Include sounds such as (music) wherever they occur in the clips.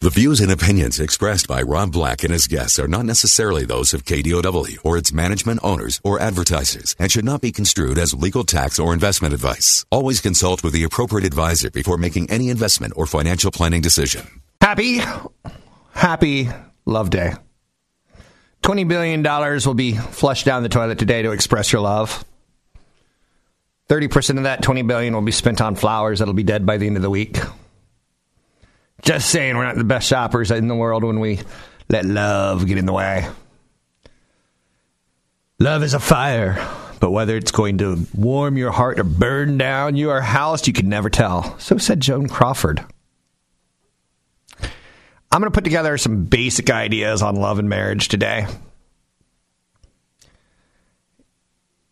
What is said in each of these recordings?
The views and opinions expressed by Rob Black and his guests are not necessarily those of KDOW or its management owners or advertisers and should not be construed as legal tax or investment advice. Always consult with the appropriate advisor before making any investment or financial planning decision. Happy, happy love day. $20 billion will be flushed down the toilet today to express your love. 30% of that 20 billion will be spent on flowers that'll be dead by the end of the week. Just saying, we're not the best shoppers in the world when we let love get in the way. Love is a fire, but whether it's going to warm your heart or burn down your house, you can never tell. So said Joan Crawford. I'm going to put together some basic ideas on love and marriage today.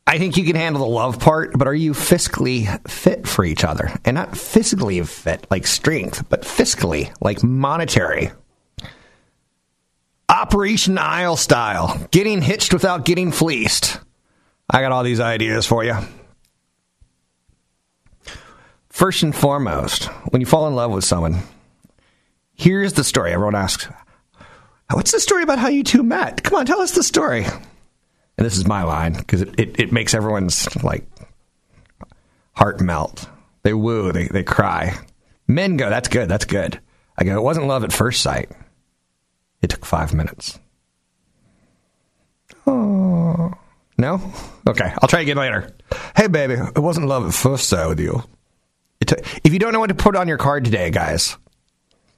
I think you can handle the love part, but are you fiscally fit for each other? And not physically fit like strength, but fiscally like monetary. Operation Isle style, getting hitched without getting fleeced. I got all these ideas for you. First and foremost, when you fall in love with someone, here's the story. Everyone asks, What's the story about how you two met? Come on, tell us the story and this is my line because it, it, it, makes everyone's like heart melt. They woo, they, they cry. Men go, that's good, that's good. I go, it wasn't love at first sight. It took five minutes. Oh. No? Okay, I'll try again later. Hey, baby, it wasn't love at first sight with you. Took, if you don't know what to put on your card today, guys,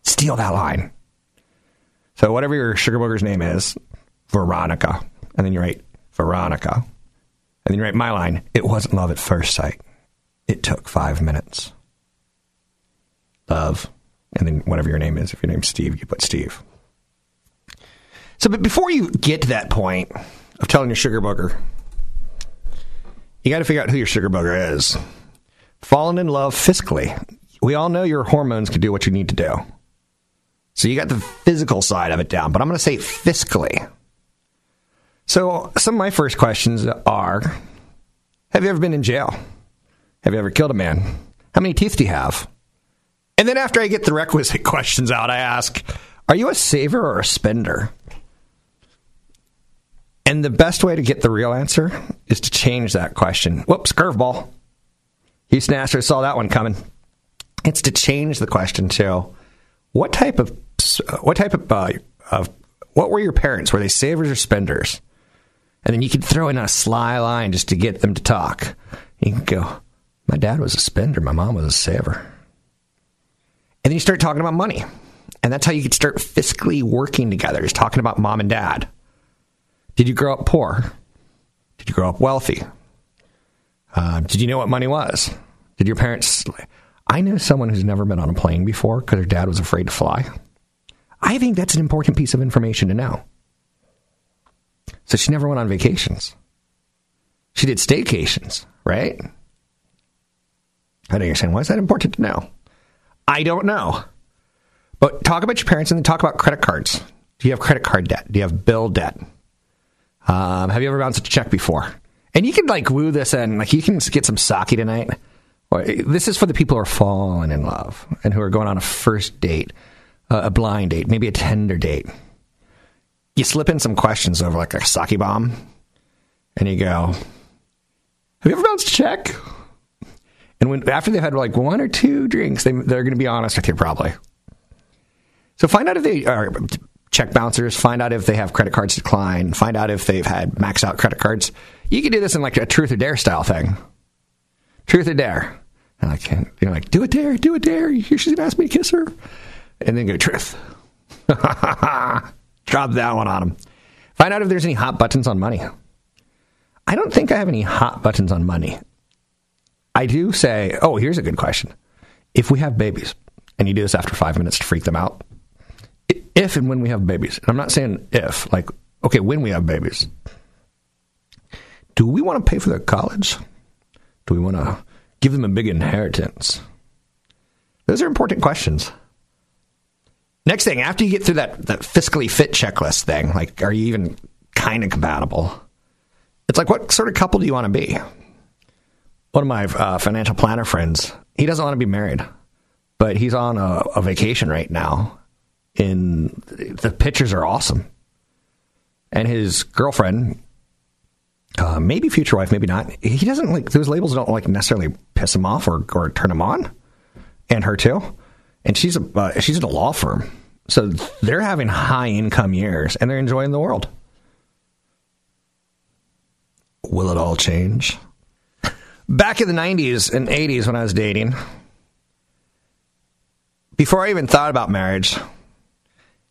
steal that line. So, whatever your sugar booger's name is, Veronica, and then you write Veronica. And then you write my line, it wasn't love at first sight. It took five minutes. Love. And then whatever your name is, if your name's Steve, you put Steve. So, but before you get to that point of telling your sugar booger, you got to figure out who your sugar booger is. Falling in love fiscally. We all know your hormones can do what you need to do. So you got the physical side of it down, but I'm going to say fiscally. So, some of my first questions are Have you ever been in jail? Have you ever killed a man? How many teeth do you have? And then, after I get the requisite (laughs) questions out, I ask Are you a saver or a spender? And the best way to get the real answer is to change that question. Whoops, curveball. Houston Astros saw that one coming. It's to change the question to what type of what type of, uh, of what were your parents? Were they savers or spenders? And then you could throw in a sly line just to get them to talk. You can go, My dad was a spender, my mom was a saver. And then you start talking about money. And that's how you could start fiscally working together, is talking about mom and dad. Did you grow up poor? Did you grow up wealthy? Uh, did you know what money was? Did your parents. I know someone who's never been on a plane before because her dad was afraid to fly. I think that's an important piece of information to know. So she never went on vacations. She did staycations, right? I you're saying, why is that important to know? I don't know. But talk about your parents and then talk about credit cards. Do you have credit card debt? Do you have bill debt? Um, have you ever bounced a check before? And you can like woo this in. Like you can get some sake tonight. Or, This is for the people who are falling in love and who are going on a first date, uh, a blind date, maybe a Tinder date you slip in some questions over like a sake bomb, and you go, "Have you ever bounced a check?" And when after they've had like one or two drinks, they they're going to be honest with you probably. So find out if they are check bouncers. Find out if they have credit cards decline. Find out if they've had max out credit cards. You can do this in like a truth or dare style thing. Truth or dare. And like you're like, do it dare, do it dare. She's gonna ask me to kiss her, and then go truth. (laughs) Drop that one on them. Find out if there's any hot buttons on money. I don't think I have any hot buttons on money. I do say, oh, here's a good question. If we have babies and you do this after five minutes to freak them out, if and when we have babies, and I'm not saying if, like, okay, when we have babies, do we want to pay for their college? Do we want to give them a big inheritance? Those are important questions. Next thing, after you get through that, that fiscally fit checklist thing, like, are you even kind of compatible? It's like, what sort of couple do you want to be? One of my uh, financial planner friends, he doesn't want to be married, but he's on a, a vacation right now. In the pictures are awesome, and his girlfriend, uh, maybe future wife, maybe not. He doesn't like those labels. Don't like necessarily piss him off or, or turn him on, and her too. And she's a uh, she's in a law firm, so they're having high income years and they're enjoying the world. Will it all change? Back in the 90s and 80s when I was dating, before I even thought about marriage,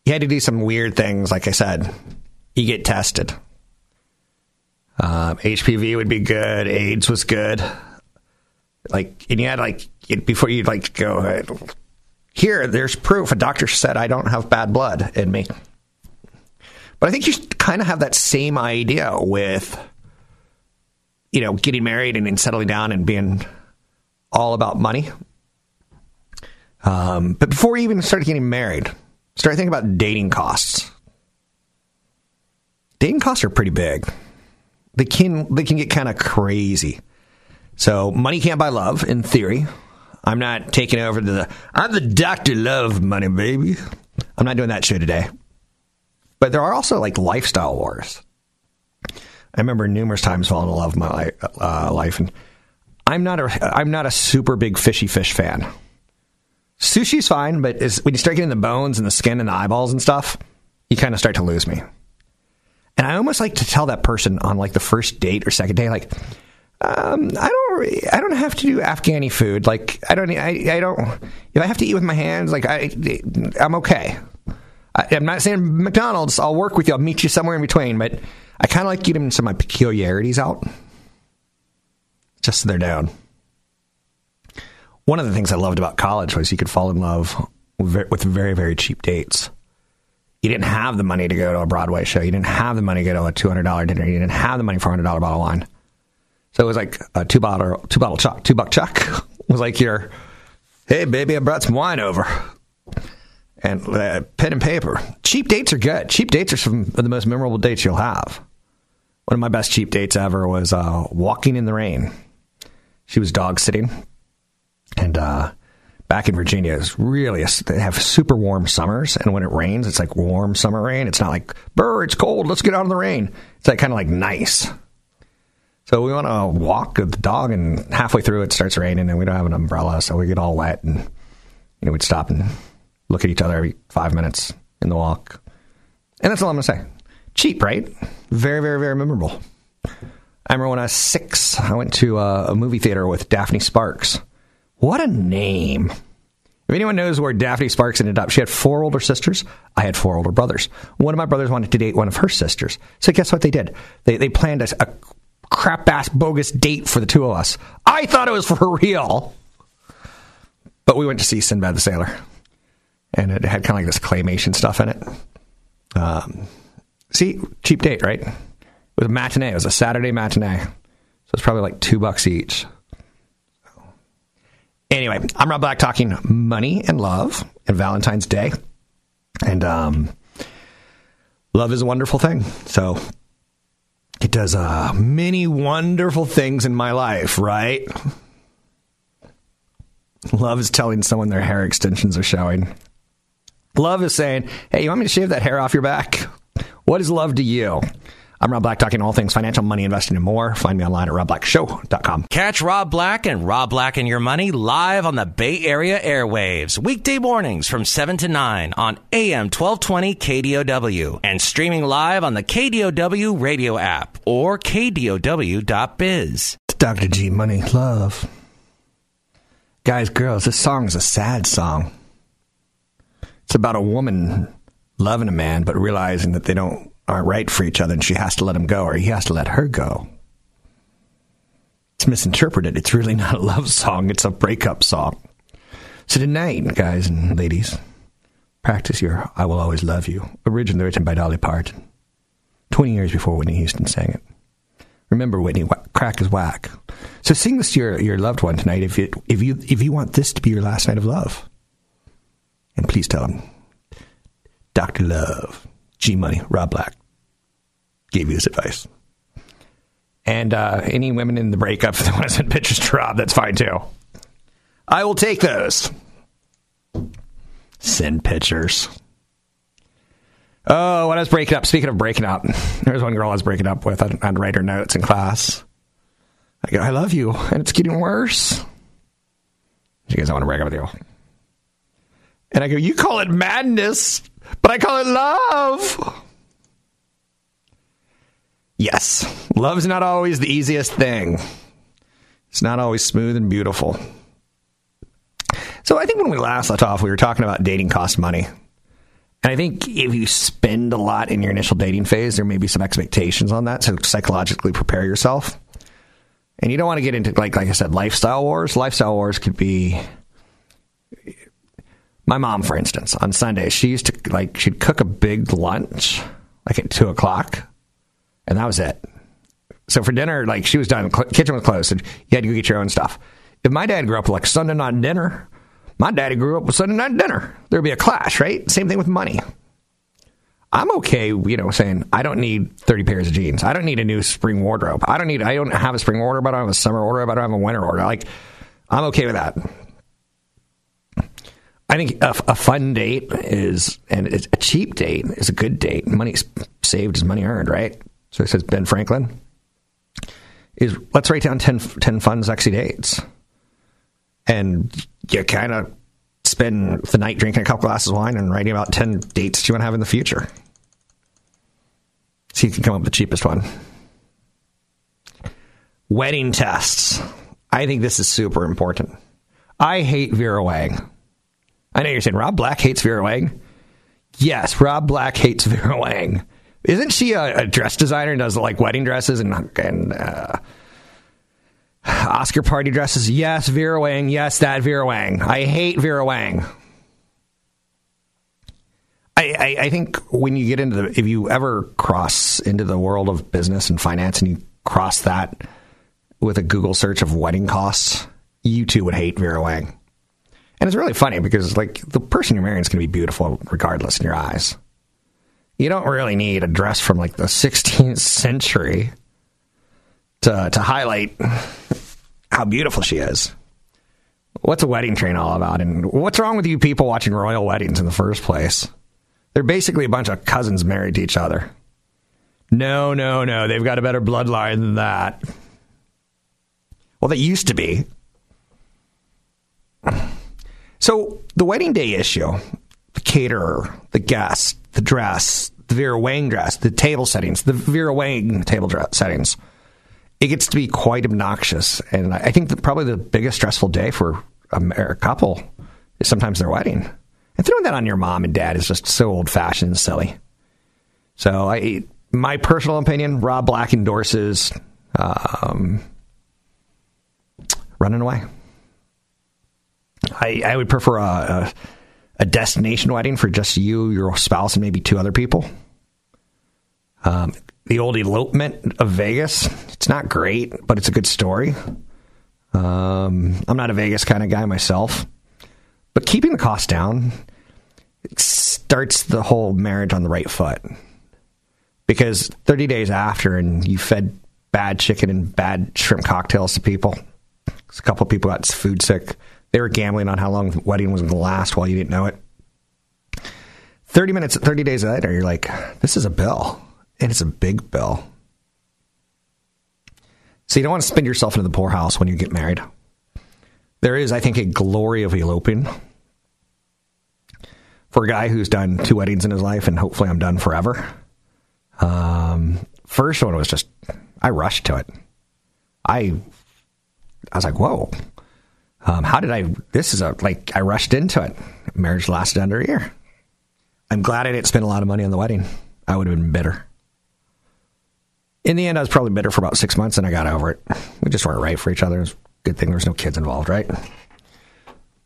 you had to do some weird things. Like I said, you get tested. Um, HPV would be good. AIDS was good. Like, and you had like before you like go here. There's proof. A doctor said I don't have bad blood in me. But I think you kind of have that same idea with you know, getting married and settling down and being all about money. Um, but before you even start getting married, start thinking about dating costs. Dating costs are pretty big. They can they can get kind of crazy. So money can't buy love, in theory. I'm not taking over the I'm the Doctor Love money, baby. I'm not doing that show today. But there are also like lifestyle wars. I remember numerous times falling in love with my uh, life, and I'm not a I'm not a super big fishy fish fan. Sushi's fine, but when you start getting the bones and the skin and the eyeballs and stuff, you kind of start to lose me. And I almost like to tell that person on like the first date or second day, like, um, I don't, I don't have to do Afghani food. Like, I don't, I, I don't. If I have to eat with my hands, like, I, I'm okay. I, I'm not saying McDonald's. I'll work with you. I'll meet you somewhere in between, but I kind of like getting some of my peculiarities out, just so they're down. One of the things I loved about college was you could fall in love with very, very cheap dates. You didn't have the money to go to a Broadway show. You didn't have the money to go to a two hundred dollar dinner. You didn't have the money for a hundred dollar bottle of wine. So it was like a two bottle, two bottle chuck, two buck chuck (laughs) was like your, hey baby, I brought some wine over and uh, pen and paper. Cheap dates are good. Cheap dates are some of the most memorable dates you'll have. One of my best cheap dates ever was uh, walking in the rain. She was dog sitting, and uh, back in Virginia, it's really a, they have super warm summers, and when it rains, it's like warm summer rain. It's not like "burr, it's cold, let's get out in the rain." It's like kind of like nice. So we want to walk with the dog, and halfway through it starts raining, and we don't have an umbrella, so we get all wet, and you know we'd stop and look at each other every five minutes in the walk, and that's all I'm gonna say cheap, right? Very, very, very memorable. I remember when I was six, I went to a, a movie theater with Daphne Sparks. What a name! If anyone knows where Daphne Sparks ended up, she had four older sisters. I had four older brothers. One of my brothers wanted to date one of her sisters. So guess what they did? They, they planned a, a crap ass bogus date for the two of us. I thought it was for real. But we went to see Sinbad the Sailor. And it had kind of like this claymation stuff in it. Um, See, cheap date, right? It was a matinee. It was a Saturday matinee. So it's probably like two bucks each. Anyway, I'm Rob Black talking money and love and Valentine's Day. And um, love is a wonderful thing. So it does uh, many wonderful things in my life, right? Love is telling someone their hair extensions are showing. Love is saying, hey, you want me to shave that hair off your back? What is love to you? I'm Rob Black, talking all things financial, money, investing, and more. Find me online at robblackshow.com. Catch Rob Black and Rob Black and Your Money live on the Bay Area airwaves, weekday mornings from 7 to 9 on AM 1220 KDOW and streaming live on the KDOW radio app or KDOW.biz. It's Dr. G Money Love. Guys, girls, this song is a sad song. It's about a woman loving a man, but realizing that they don't aren't right for each other, and she has to let him go, or he has to let her go. It's misinterpreted. It's really not a love song. It's a breakup song. So tonight, guys and ladies, Practice your I Will Always Love You, originally written by Dolly Parton, 20 years before Whitney Houston sang it. Remember, Whitney, crack is whack. So sing this to your, your loved one tonight if you, if, you, if you want this to be your last night of love. And please tell them, Dr. Love, G Money, Rob Black, gave you this advice. And uh, any women in the breakup (laughs) that want to send pictures to Rob, that's fine too. I will take those. Send pictures. Oh, when I was breaking up, speaking of breaking up, (laughs) there was one girl I was breaking up with. I'd, I'd write her notes in class. I go, I love you, and it's getting worse. She goes, I want to break up with you. And I go, You call it madness, but I call it love. Yes, love's not always the easiest thing, it's not always smooth and beautiful. So I think when we last left off, we were talking about dating cost money. And I think if you spend a lot in your initial dating phase, there may be some expectations on that. So psychologically prepare yourself. And you don't want to get into like like I said, lifestyle wars. Lifestyle wars could be my mom, for instance, on Sundays, she used to like she'd cook a big lunch like at two o'clock, and that was it. So for dinner, like she was done, kitchen was closed, and you had to go get your own stuff. If my dad grew up like Sunday night dinner, my daddy grew up with Sunday night dinner. There'd be a clash, right? Same thing with money. I'm okay, you know, saying I don't need 30 pairs of jeans. I don't need a new spring wardrobe. I don't need, I don't have a spring wardrobe. I don't have a summer wardrobe. I don't have a winter wardrobe. Like, I'm okay with that. I think a, a fun date is, and it's a cheap date is a good date. Money saved is money earned, right? So it says Ben Franklin. Is let's write down 10, 10 fun, sexy dates and you kind of spend the night drinking a couple glasses of wine and writing about 10 dates you want to have in the future. So you can come up with the cheapest one. Wedding tests. I think this is super important. I hate Vera Wang. I know you're saying Rob Black hates Vera Wang. Yes, Rob Black hates (laughs) Vera Wang. Isn't she a, a dress designer and does like wedding dresses and and uh, Oscar party dresses. Yes, Vera Wang. Yes, that Vera Wang. I hate Vera Wang. I, I, I, think when you get into the, if you ever cross into the world of business and finance and you cross that with a Google search of wedding costs, you too would hate Vera Wang. And it's really funny because like the person you're marrying is going to be beautiful regardless in your eyes. You don't really need a dress from like the 16th century to to highlight how beautiful she is. What's a wedding train all about? And what's wrong with you people watching royal weddings in the first place? They're basically a bunch of cousins married to each other. No, no, no. They've got a better bloodline than that. Well, they used to be. So, the wedding day issue the caterer, the guest, the dress, the Vera Wang dress, the table settings, the Vera Wang table dress settings it gets to be quite obnoxious. And I think that probably the biggest stressful day for a, couple is sometimes their wedding. And throwing that on your mom and dad is just so old fashioned and silly. So I, my personal opinion, Rob Black endorses um, running away. I, I would prefer a, a, a, destination wedding for just you, your spouse, and maybe two other people. Um, the old elopement of Vegas. It's not great, but it's a good story. Um, I'm not a Vegas kind of guy myself, but keeping the cost down starts the whole marriage on the right foot. Because 30 days after, and you fed bad chicken and bad shrimp cocktails to people, a couple of people got food sick. They were gambling on how long the wedding was going to last while you didn't know it. 30 minutes, 30 days later, you're like, this is a bill and it's a big bill. So you don't want to spend yourself into the poorhouse when you get married. There is, I think, a glory of eloping for a guy who's done two weddings in his life, and hopefully I'm done forever. Um, first one was just I rushed to it. I I was like, whoa. Um, how did I? This is a like I rushed into it. Marriage lasted under a year. I'm glad I didn't spend a lot of money on the wedding. I would have been bitter in the end, I was probably bitter for about six months, and I got over it. We just weren't right for each other. It was a good thing there was no kids involved, right?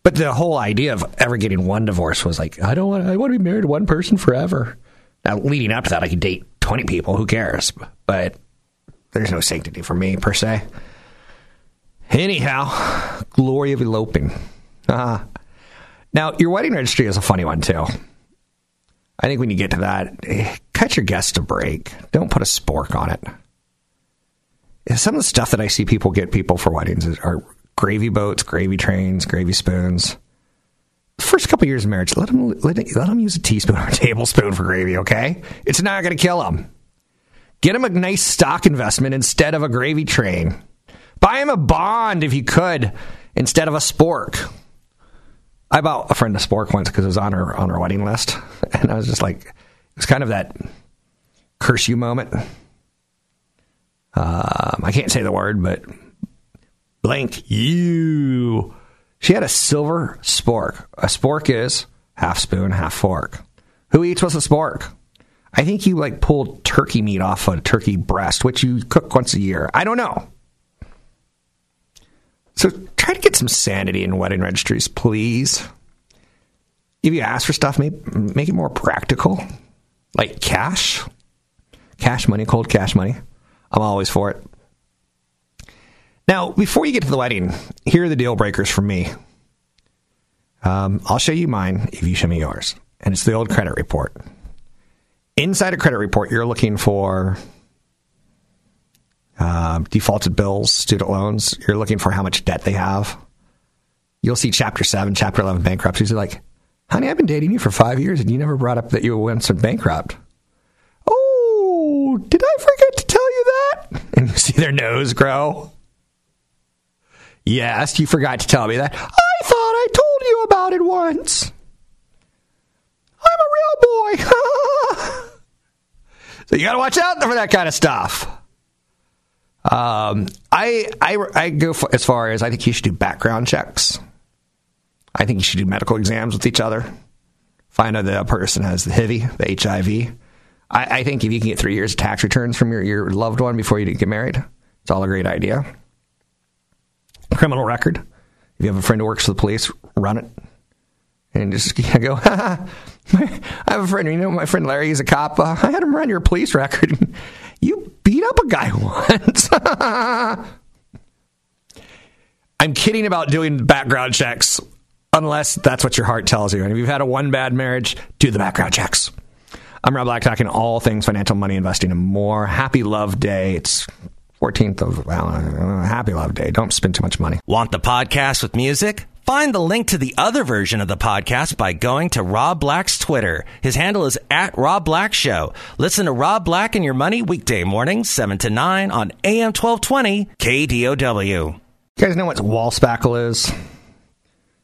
But the whole idea of ever getting one divorce was like, I don't want. I want to be married to one person forever. Now, leading up to that, I could date twenty people. Who cares? But there's no sanctity for me per se. Anyhow, glory of eloping. Uh, now, your wedding registry is a funny one too. I think when you get to that, eh, cut your guests a break. Don't put a spork on it. Some of the stuff that I see people get people for weddings are gravy boats, gravy trains, gravy spoons. First couple years of marriage, let them let, let them use a teaspoon or a tablespoon for gravy. Okay, it's not going to kill them. Get them a nice stock investment instead of a gravy train. Buy him a bond if you could instead of a spork. I bought a friend a spork once because it was on her on her wedding list, (laughs) and I was just like, it was kind of that curse you moment. Um, I can't say the word, but blank you. She had a silver spork. A spork is half spoon, half fork. Who eats with a spork? I think you like pulled turkey meat off a turkey breast, which you cook once a year. I don't know. So try to get some sanity in wedding registries, please. If you ask for stuff, make, make it more practical, like cash, cash money, cold cash money. I'm always for it. Now, before you get to the wedding, here are the deal breakers for me. Um, I'll show you mine if you show me yours. And it's the old credit report. Inside a credit report, you're looking for uh, defaulted bills, student loans. You're looking for how much debt they have. You'll see Chapter 7, Chapter 11 bankruptcies. You're like, honey, I've been dating you for five years and you never brought up that you were once bankrupt. Oh, did I forget to tell you that? (laughs) And you see their nose grow. Yes, you forgot to tell me that. I thought I told you about it once. I'm a real boy. (laughs) so you got to watch out for that kind of stuff. Um, I, I, I go as far as I think you should do background checks. I think you should do medical exams with each other. Find out that a person has the HIV, the HIV. I, I think if you can get three years of tax returns from your, your loved one before you get married, it's all a great idea. Criminal record. If you have a friend who works for the police, run it. And just (laughs) go, (laughs) (laughs) I have a friend, you know, my friend Larry, he's a cop. Uh, I had him run your police record. Beat up a guy (laughs) once. I'm kidding about doing background checks unless that's what your heart tells you. And if you've had a one bad marriage, do the background checks. I'm Rob Black, talking all things financial, money, investing, and more. Happy Love Day. It's 14th of well, Happy Love Day. Don't spend too much money. Want the podcast with music? Find the link to the other version of the podcast by going to Rob Black's Twitter. His handle is at Rob Black Show. Listen to Rob Black and Your Money weekday mornings, 7 to 9 on AM 1220 KDOW. You guys know what wall spackle is?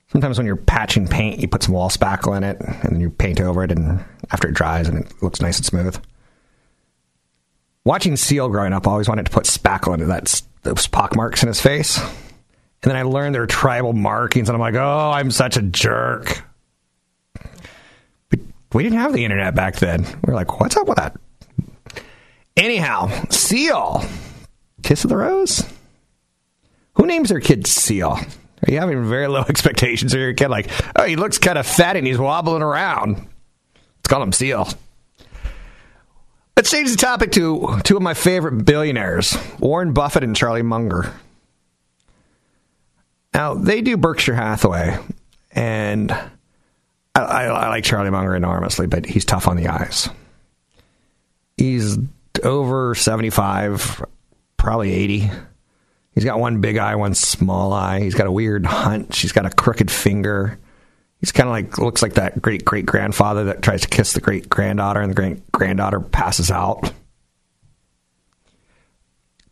Sometimes when you're patching paint, you put some wall spackle in it, and then you paint over it, and after it dries, and it looks nice and smooth. Watching Seal growing up, I always wanted to put spackle into that those pock marks in his face. And then I learned their tribal markings, and I'm like, oh, I'm such a jerk. But we didn't have the internet back then. We are like, what's up with that? Anyhow, Seal. Kiss of the Rose? Who names their kid Seal? Are you having very low (laughs) expectations of your kid? Like, oh, he looks kind of fat and he's wobbling around. Let's call him Seal. Let's change the topic to two of my favorite billionaires, Warren Buffett and Charlie Munger. Now, they do Berkshire Hathaway, and I, I, I, like Charlie Munger enormously, but he's tough on the eyes. He's over 75, probably 80. He's got one big eye, one small eye. He's got a weird hunch. He's got a crooked finger. He's kind of like, looks like that great great grandfather that tries to kiss the great granddaughter, and the great granddaughter passes out.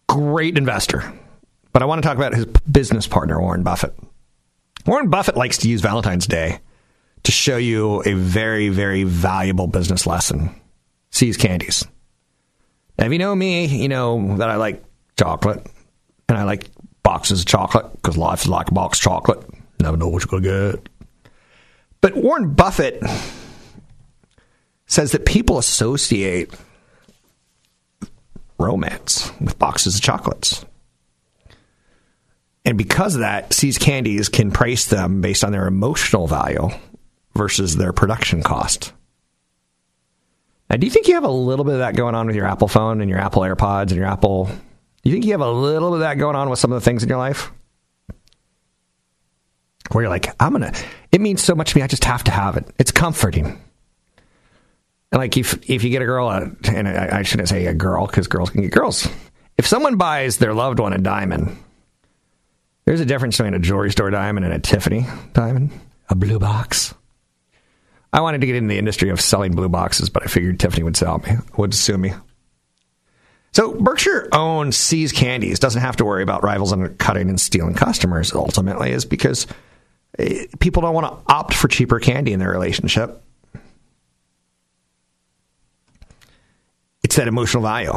Great investor but I want to talk about his business partner, Warren Buffett. Warren Buffett likes to use Valentine's Day to show you a very, very valuable business lesson. See's candies. Now, if you know me, you know that I like chocolate and I like boxes of chocolate because life is like a box of chocolate. Never know what you're going to get. But Warren Buffett says that people associate romance with boxes of chocolates. And because of that, See's Candies can price them based on their emotional value versus their production cost. Now, do you think you have a little bit of that going on with your Apple phone and your Apple AirPods and your Apple? Do you think you have a little bit of that going on with some of the things in your life? Where you're like, I'm gonna. It means so much to me. I just have to have it. It's comforting. And like if if you get a girl, uh, and I shouldn't say a girl because girls can get girls. If someone buys their loved one a diamond, there's a difference between a jewelry store diamond and a Tiffany diamond, a blue box. I wanted to get in the industry of selling blue boxes, but I figured Tiffany would sell me, would sue me. So Berkshire owns See's Candies, doesn't have to worry about rivals undercutting and stealing customers. Ultimately, is because eh, people don't want to opt for cheaper candy in their relationship. It's that emotional value.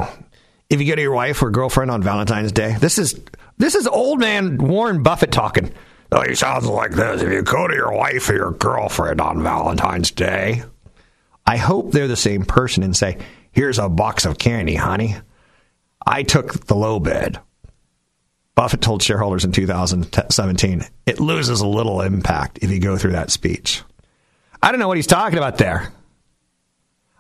If you go to your wife or girlfriend on Valentine's Day, this is this is old man Warren Buffett talking. Oh, he sounds like this. If you go to your wife or your girlfriend on Valentine's Day, I hope they're the same person and say, Here's a box of candy, honey. I took the low bid. Buffett told shareholders in 2017, it loses a little impact if you go through that speech. I don't know what he's talking about there.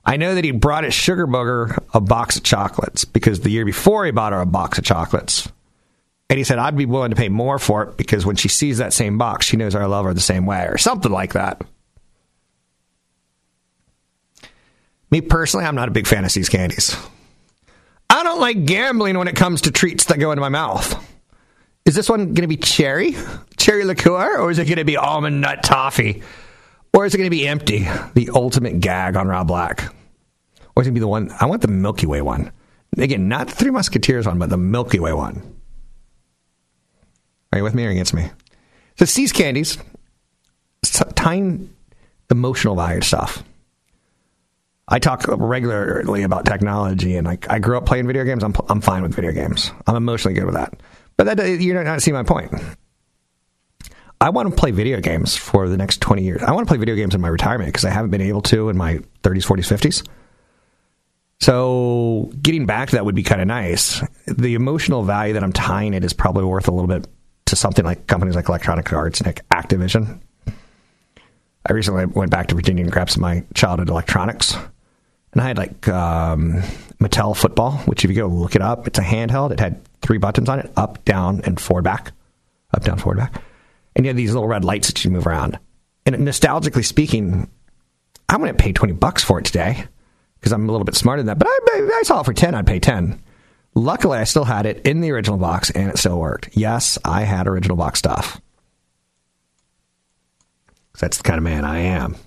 I know that he brought his sugar booger a box of chocolates because the year before he bought her a box of chocolates. And he said, I'd be willing to pay more for it because when she sees that same box, she knows I love her the same way, or something like that. Me personally, I'm not a big fan of See's candies. I don't like gambling when it comes to treats that go into my mouth. Is this one going to be cherry? Cherry liqueur? Or is it going to be almond nut toffee? Or is it going to be empty? The ultimate gag on Rob Black. Or is it going to be the one? I want the Milky Way one. Again, not the Three Musketeers one, but the Milky Way one. Are you with me or against me? So See's Candies, time emotional value stuff. I talk regularly about technology, and I, I grew up playing video games. I'm, I'm fine with video games. I'm emotionally good with that. But that, you're not seeing my point. I want to play video games for the next 20 years. I want to play video games in my retirement because I haven't been able to in my 30s, 40s, 50s. So getting back to that would be kind of nice. The emotional value that I'm tying it is probably worth a little bit to something like companies like Electronic Arts and like Activision. I recently went back to Virginia and grabbed some of my childhood electronics. And I had like um, Mattel football, which if you go look it up, it's a handheld. It had three buttons on it up, down, and forward back. Up, down, forward, back. And you had these little red lights that you move around. And nostalgically speaking, going to pay 20 bucks for it today because I'm a little bit smarter than that. But I, I saw it for 10, I'd pay 10. Luckily, I still had it in the original box and it still worked. Yes, I had original box stuff. That's the kind of man I am.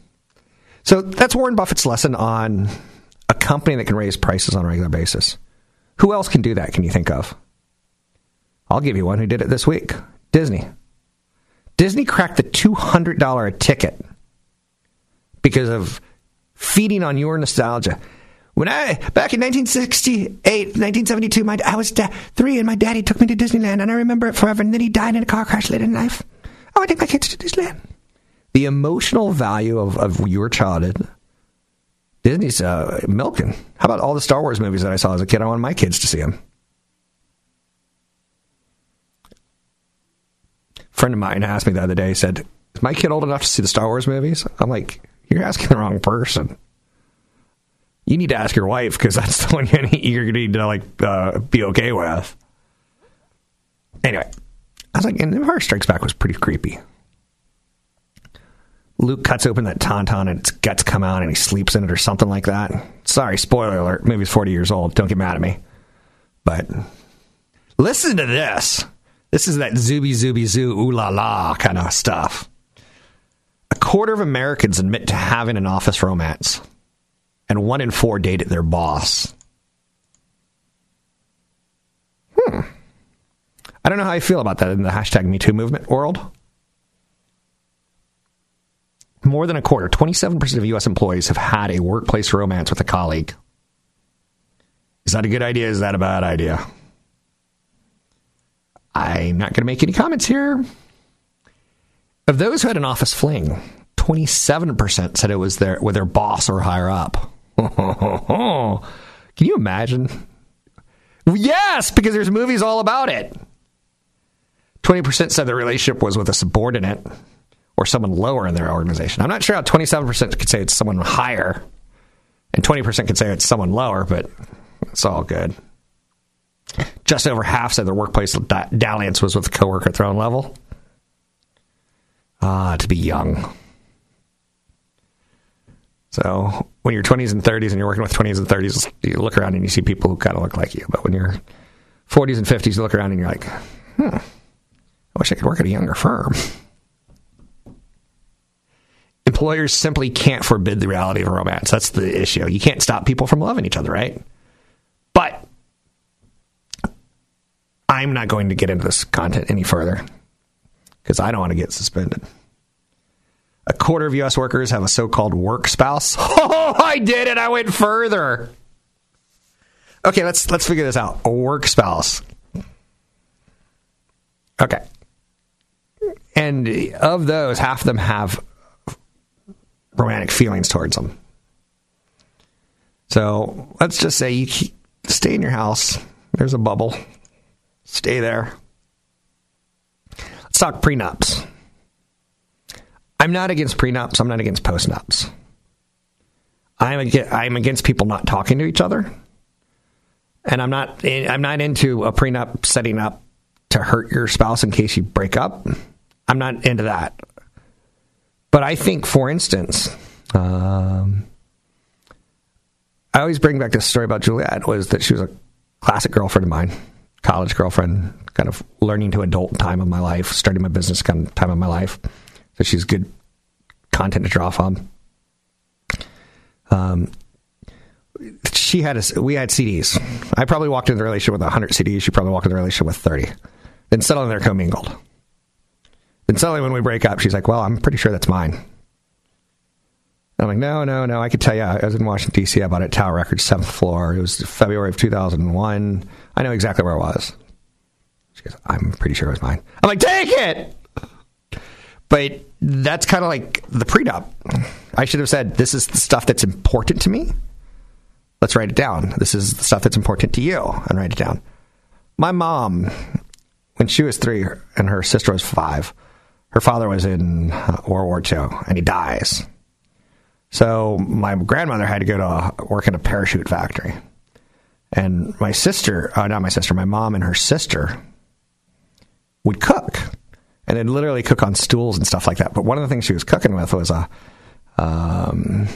So that's Warren Buffett's lesson on a company that can raise prices on a regular basis. Who else can do that, can you think of? I'll give you one who did it this week Disney. Disney cracked the $200 a ticket because of feeding on your nostalgia. When I back in 1968, 1972, my I was da- three, and my daddy took me to Disneyland, and I remember it forever. And then he died in a car crash later in life. I take my kids to Disneyland. The emotional value of, of your childhood, Disney's uh, milking. How about all the Star Wars movies that I saw as a kid? I want my kids to see them. A friend of mine asked me the other day, said, "Is my kid old enough to see the Star Wars movies?" I'm like, "You're asking the wrong person." You need to ask your wife because that's (laughs) the one to need to like uh, be okay with. Anyway, I was like, and Empire Strikes Back was pretty creepy. Luke cuts open that tauntaun and its guts come out and he sleeps in it or something like that. Sorry, spoiler alert. Movie's 40 years old. Don't get mad at me. But listen to this. This is that zooby zooby zoo ooh la la kind of stuff. A quarter of Americans admit to having an office romance and one in four dated their boss. Hmm. I don't know how I feel about that in the hashtag MeToo movement world. More than a quarter, 27% of U.S. employees have had a workplace romance with a colleague. Is that a good idea? Is that a bad idea? I'm not going to make any comments here. Of those who had an office fling, 27% said it was their, with their boss or higher up. (laughs) Can you imagine? Yes, because there's movies all about it. 20% said the relationship was with a subordinate or someone lower in their organization. I'm not sure how 27% could say it's someone higher, and 20% could say it's someone lower, but it's all good. Just over half said their workplace dalliance was with a coworker at their own level. Ah, to be young. So when you're 20s and 30s and you're working with 20s and 30s, you look around and you see people who kind of look like you. But when you're 40s and 50s, you look around and you're like, hmm, I wish I could work at a younger firm. Employers simply can't forbid the reality of romance. That's the issue. You can't stop people from loving each other, right? But I'm not going to get into this content any further because I don't want to get suspended. A quarter of U.S. workers have a so called work spouse. (laughs) Oh, I did it. I went further. Okay, let's let's figure this out. A work spouse. Okay. And of those, half of them have romantic feelings towards them. So let's just say you stay in your house. There's a bubble. Stay there. Let's talk prenups. I'm not against prenups. I'm not against postnups. I'm against, I'm against people not talking to each other, and I'm not I'm not into a prenup setting up to hurt your spouse in case you break up. I'm not into that. But I think, for instance, um, I always bring back this story about Juliet was that she was a classic girlfriend of mine, college girlfriend, kind of learning to adult time of my life, starting my business kind of time of my life. So she's good content to draw from. Um, she had a, we had CDs. I probably walked into the relationship with 100 CDs. She probably walked into the relationship with 30. Then suddenly they're commingled. Then suddenly when we break up, she's like, well, I'm pretty sure that's mine. I'm like, no, no, no. I could tell you, I was in Washington, D.C. I bought it at Tower Records, seventh floor. It was February of 2001. I know exactly where it was. She goes, I'm pretty sure it was mine. I'm like, take it! But that's kind of like the prenup. I should have said, this is the stuff that's important to me. Let's write it down. This is the stuff that's important to you, and write it down. My mom, when she was three and her sister was five, her father was in uh, World War II, and he dies. So my grandmother had to go to work in a parachute factory. And my sister, oh, not my sister, my mom and her sister would cook and they'd literally cook on stools and stuff like that. But one of the things she was cooking with was a um,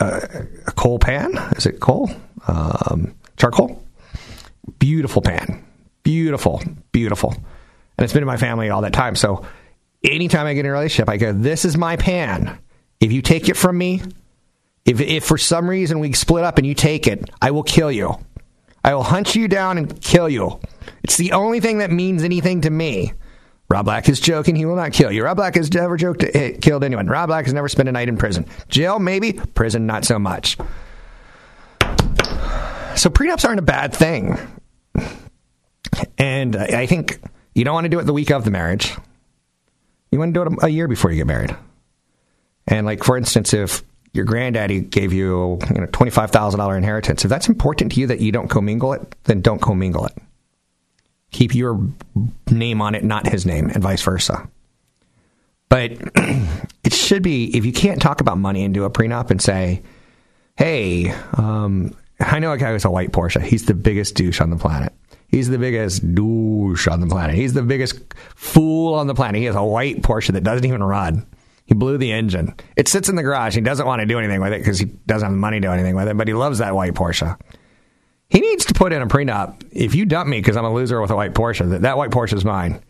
a, a, coal pan. Is it coal? Um, charcoal. Beautiful pan. Beautiful, beautiful. And it's been in my family all that time. So anytime I get in a relationship, I go, "This is my pan. If you take it from me, if if for some reason we split up and you take it, I will kill you. I will hunt you down and kill you. It's the only thing that means anything to me." Rob Black is joking. He will not kill you. Rob Black has never joked, eh, killed anyone. Rob Black has never spent a night in prison. Jail, maybe. Prison, not so much. So prenups aren't a bad thing. And I think you don't want to do it the week of the marriage. You want to do it a year before you get married. And like, for instance, if your granddaddy gave you, you know, $25,000 inheritance, if that's important to you that you don't commingle it, then don't commingle it keep your name on it, not his name, and vice versa. But (clears throat) it should be if you can't talk about money and do a prenup and say, "Hey, um, I know a guy who's a white Porsche. He's the biggest douche on the planet. He's the biggest douche on the planet. He's the biggest fool on the planet. He has a white Porsche that doesn't even run. He blew the engine. It sits in the garage. He doesn't want to do anything with it because he doesn't have the money to do anything with it. But he loves that white Porsche." He needs to put in a prenup. If you dump me because I'm a loser with a white Porsche, that, that white Porsche is mine,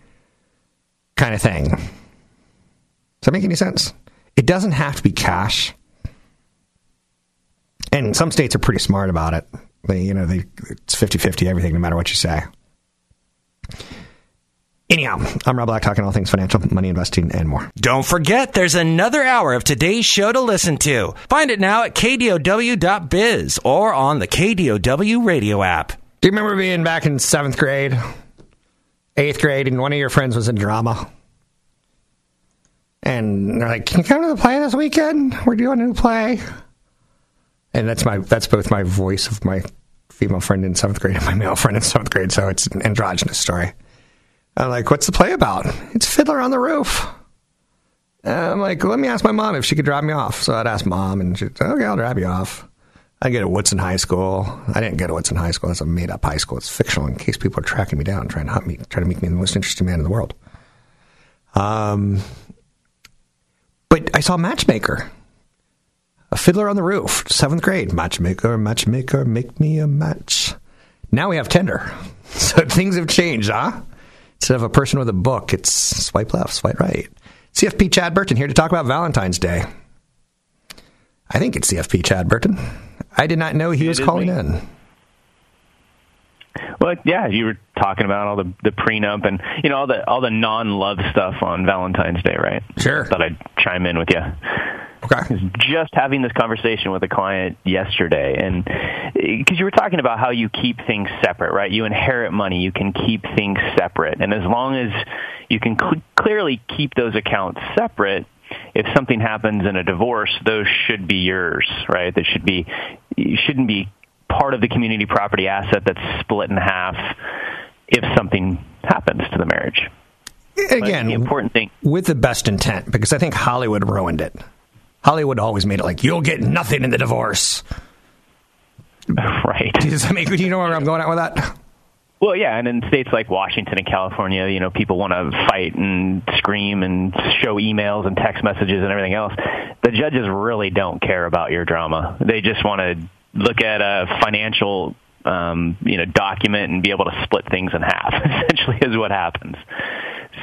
kind of thing. Does that make any sense? It doesn't have to be cash. And some states are pretty smart about it. They, you know, they, it's 50 50 everything, no matter what you say. Anyhow, I'm Rob Black talking all things financial, money investing, and more. Don't forget, there's another hour of today's show to listen to. Find it now at kdow.biz or on the KDOW radio app. Do you remember being back in seventh grade, eighth grade, and one of your friends was in drama? And they're like, "Can you come to the play this weekend? We're doing a new play." And that's my that's both my voice of my female friend in seventh grade and my male friend in seventh grade, so it's an androgynous story. I'm like, what's the play about? It's Fiddler on the Roof. And I'm like, let me ask my mom if she could drop me off. So I'd ask mom, and she'd say, okay, I'll drop you off. I get a Woodson High School. I didn't get a Woodson High School. It's a made up high school. It's fictional in case people are tracking me down, trying to hunt me, trying to make me the most interesting man in the world. Um, but I saw Matchmaker, a fiddler on the roof, seventh grade. Matchmaker, matchmaker, make me a match. Now we have Tinder. (laughs) So things have changed, huh? Instead of a person with a book, it's swipe left, swipe right. CFP Chad Burton here to talk about Valentine's Day. I think it's CFP Chad Burton. I did not know he was calling in. Well, yeah, you were talking about all the the prenup and you know all the all the non love stuff on Valentine's Day, right? Sure. I Thought I'd chime in with you. Okay. Just having this conversation with a client yesterday, and because you were talking about how you keep things separate, right? You inherit money, you can keep things separate, and as long as you can cl- clearly keep those accounts separate, if something happens in a divorce, those should be yours, right? That should be you shouldn't be part of the community property asset that's split in half if something happens to the marriage. Again, the important thing with the best intent, because I think Hollywood ruined it. Hollywood always made it like you'll get nothing in the divorce. Right. (laughs) Does that make? Do you know where I'm going at with that? Well, yeah, and in states like Washington and California, you know, people want to fight and scream and show emails and text messages and everything else. The judges really don't care about your drama. They just want to look at a financial um, you know document and be able to split things in half. (laughs) Essentially, is what happens.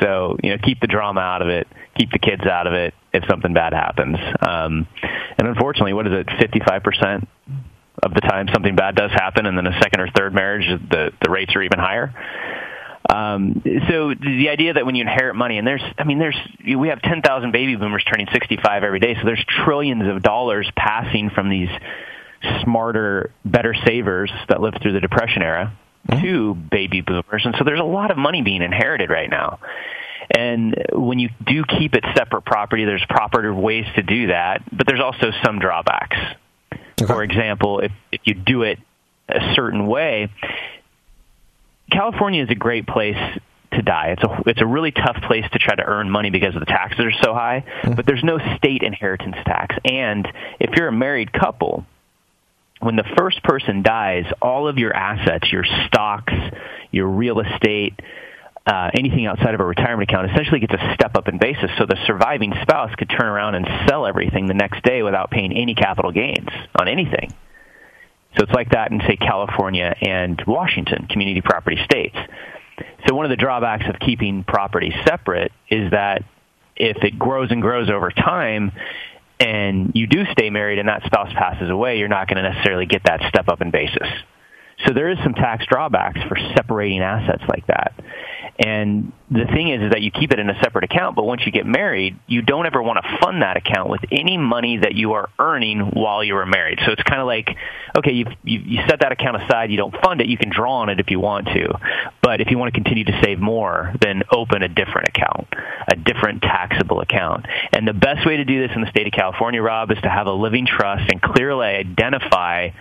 So you know, keep the drama out of it, keep the kids out of it if something bad happens. Um, and unfortunately, what is it? Fifty-five percent of the time something bad does happen, and then a second or third marriage, the the rates are even higher. Um, so the idea that when you inherit money, and there's, I mean, there's, we have 10,000 baby boomers turning 65 every day, so there's trillions of dollars passing from these smarter, better savers that lived through the Depression era mm-hmm. to baby boomers. And so there's a lot of money being inherited right now. And when you do keep it separate property, there's proper ways to do that, but there's also some drawbacks. Okay. For example, if, if you do it a certain way, California is a great place to die. It's a it's a really tough place to try to earn money because the taxes are so high, mm-hmm. but there's no state inheritance tax. And if you're a married couple, when the first person dies, all of your assets, your stocks, your real estate, uh, anything outside of a retirement account essentially gets a step up in basis. So the surviving spouse could turn around and sell everything the next day without paying any capital gains on anything. So it's like that in, say, California and Washington, community property states. So one of the drawbacks of keeping property separate is that if it grows and grows over time, and you do stay married and that spouse passes away, you're not going to necessarily get that step up in basis. So there is some tax drawbacks for separating assets like that. And the thing is, is that you keep it in a separate account, but once you get married, you don't ever want to fund that account with any money that you are earning while you are married. So it's kind of like, okay, you've, you, you set that account aside, you don't fund it, you can draw on it if you want to. But if you want to continue to save more, then open a different account, a different taxable account. And the best way to do this in the state of California, Rob, is to have a living trust and clearly identify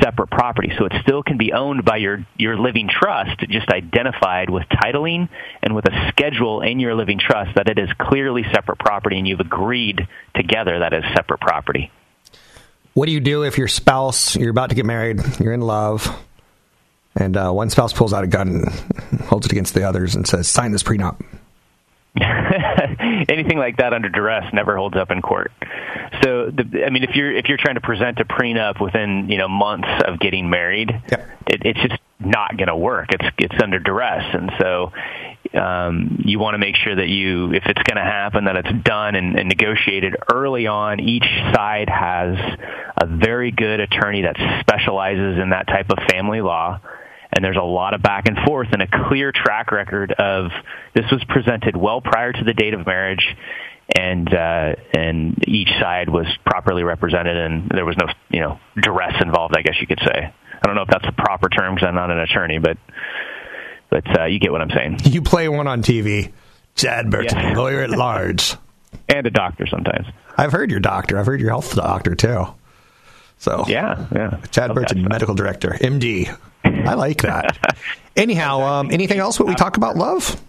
separate property. So it still can be owned by your, your living trust, just identified with titling and with a schedule in your living trust that it is clearly separate property and you've agreed together that is separate property. What do you do if your spouse, you're about to get married, you're in love, and uh, one spouse pulls out a gun and holds it against the others and says, sign this prenup? (laughs) anything like that under duress never holds up in court. So, the, I mean, if you're if you're trying to present a prenup within you know months of getting married, yep. it, it's just not going to work. It's it's under duress, and so um, you want to make sure that you, if it's going to happen, that it's done and, and negotiated early on. Each side has a very good attorney that specializes in that type of family law and there's a lot of back and forth and a clear track record of this was presented well prior to the date of marriage and uh, and each side was properly represented and there was no you know duress involved I guess you could say. I don't know if that's the proper term because I'm not an attorney but but uh, you get what I'm saying. You play one on TV Chad Burton yeah. lawyer at large. (laughs) And a doctor sometimes. I've heard your doctor. I've heard your health doctor too. So yeah yeah. Chad Burton medical director MD I like that. (laughs) Anyhow, um, anything else? What we talk about love?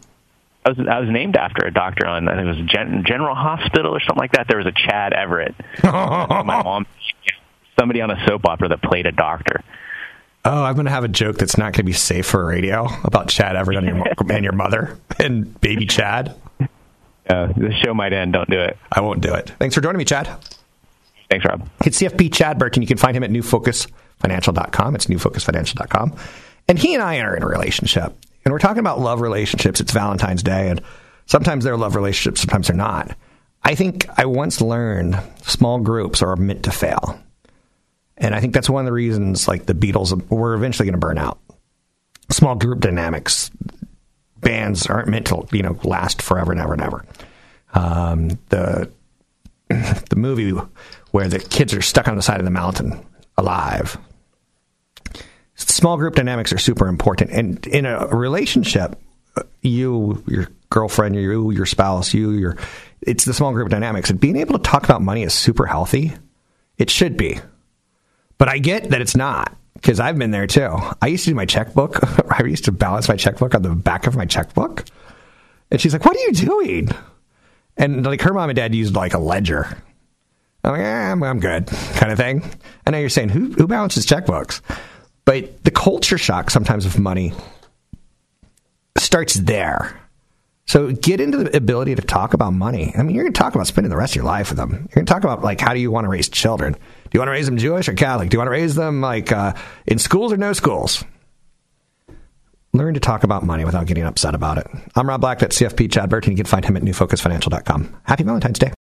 I was I was named after a doctor on I think it was Gen- General Hospital or something like that. There was a Chad Everett. (laughs) my mom, somebody on a soap opera that played a doctor. Oh, I'm going to have a joke that's not going to be safe for radio about Chad Everett and your, and your mother and baby Chad. (laughs) Uh, the show might end. Don't do it. I won't do it. Thanks for joining me, Chad. Thanks, Rob. It's CFP Chad Burton. You can find him at newfocusfinancial.com. It's newfocusfinancial.com. And he and I are in a relationship. And we're talking about love relationships. It's Valentine's Day. And sometimes they're love relationships, sometimes they're not. I think I once learned small groups are meant to fail. And I think that's one of the reasons, like the Beatles, were eventually going to burn out. Small group dynamics, bands aren't meant to, you know, last forever and ever and ever. Um, the (laughs) the movie where the kids are stuck on the side of the mountain alive. Small group dynamics are super important, and in a relationship, you, your girlfriend, you, your spouse, you, your it's the small group dynamics, and being able to talk about money is super healthy. It should be, but I get that it's not because I've been there too. I used to do my checkbook. (laughs) I used to balance my checkbook on the back of my checkbook, and she's like, "What are you doing?" And like her mom and dad used like a ledger. I'm like, eh, I'm, good, kind of thing. I know you're saying who who balances checkbooks, but the culture shock sometimes of money starts there. So get into the ability to talk about money. I mean, you're going to talk about spending the rest of your life with them. You're going to talk about like how do you want to raise children? Do you want to raise them Jewish or Catholic? Do you want to raise them like uh, in schools or no schools? Learn to talk about money without getting upset about it. I'm Rob Black. That's CFP Chad Burton. You can find him at newfocusfinancial.com. Happy Valentine's Day.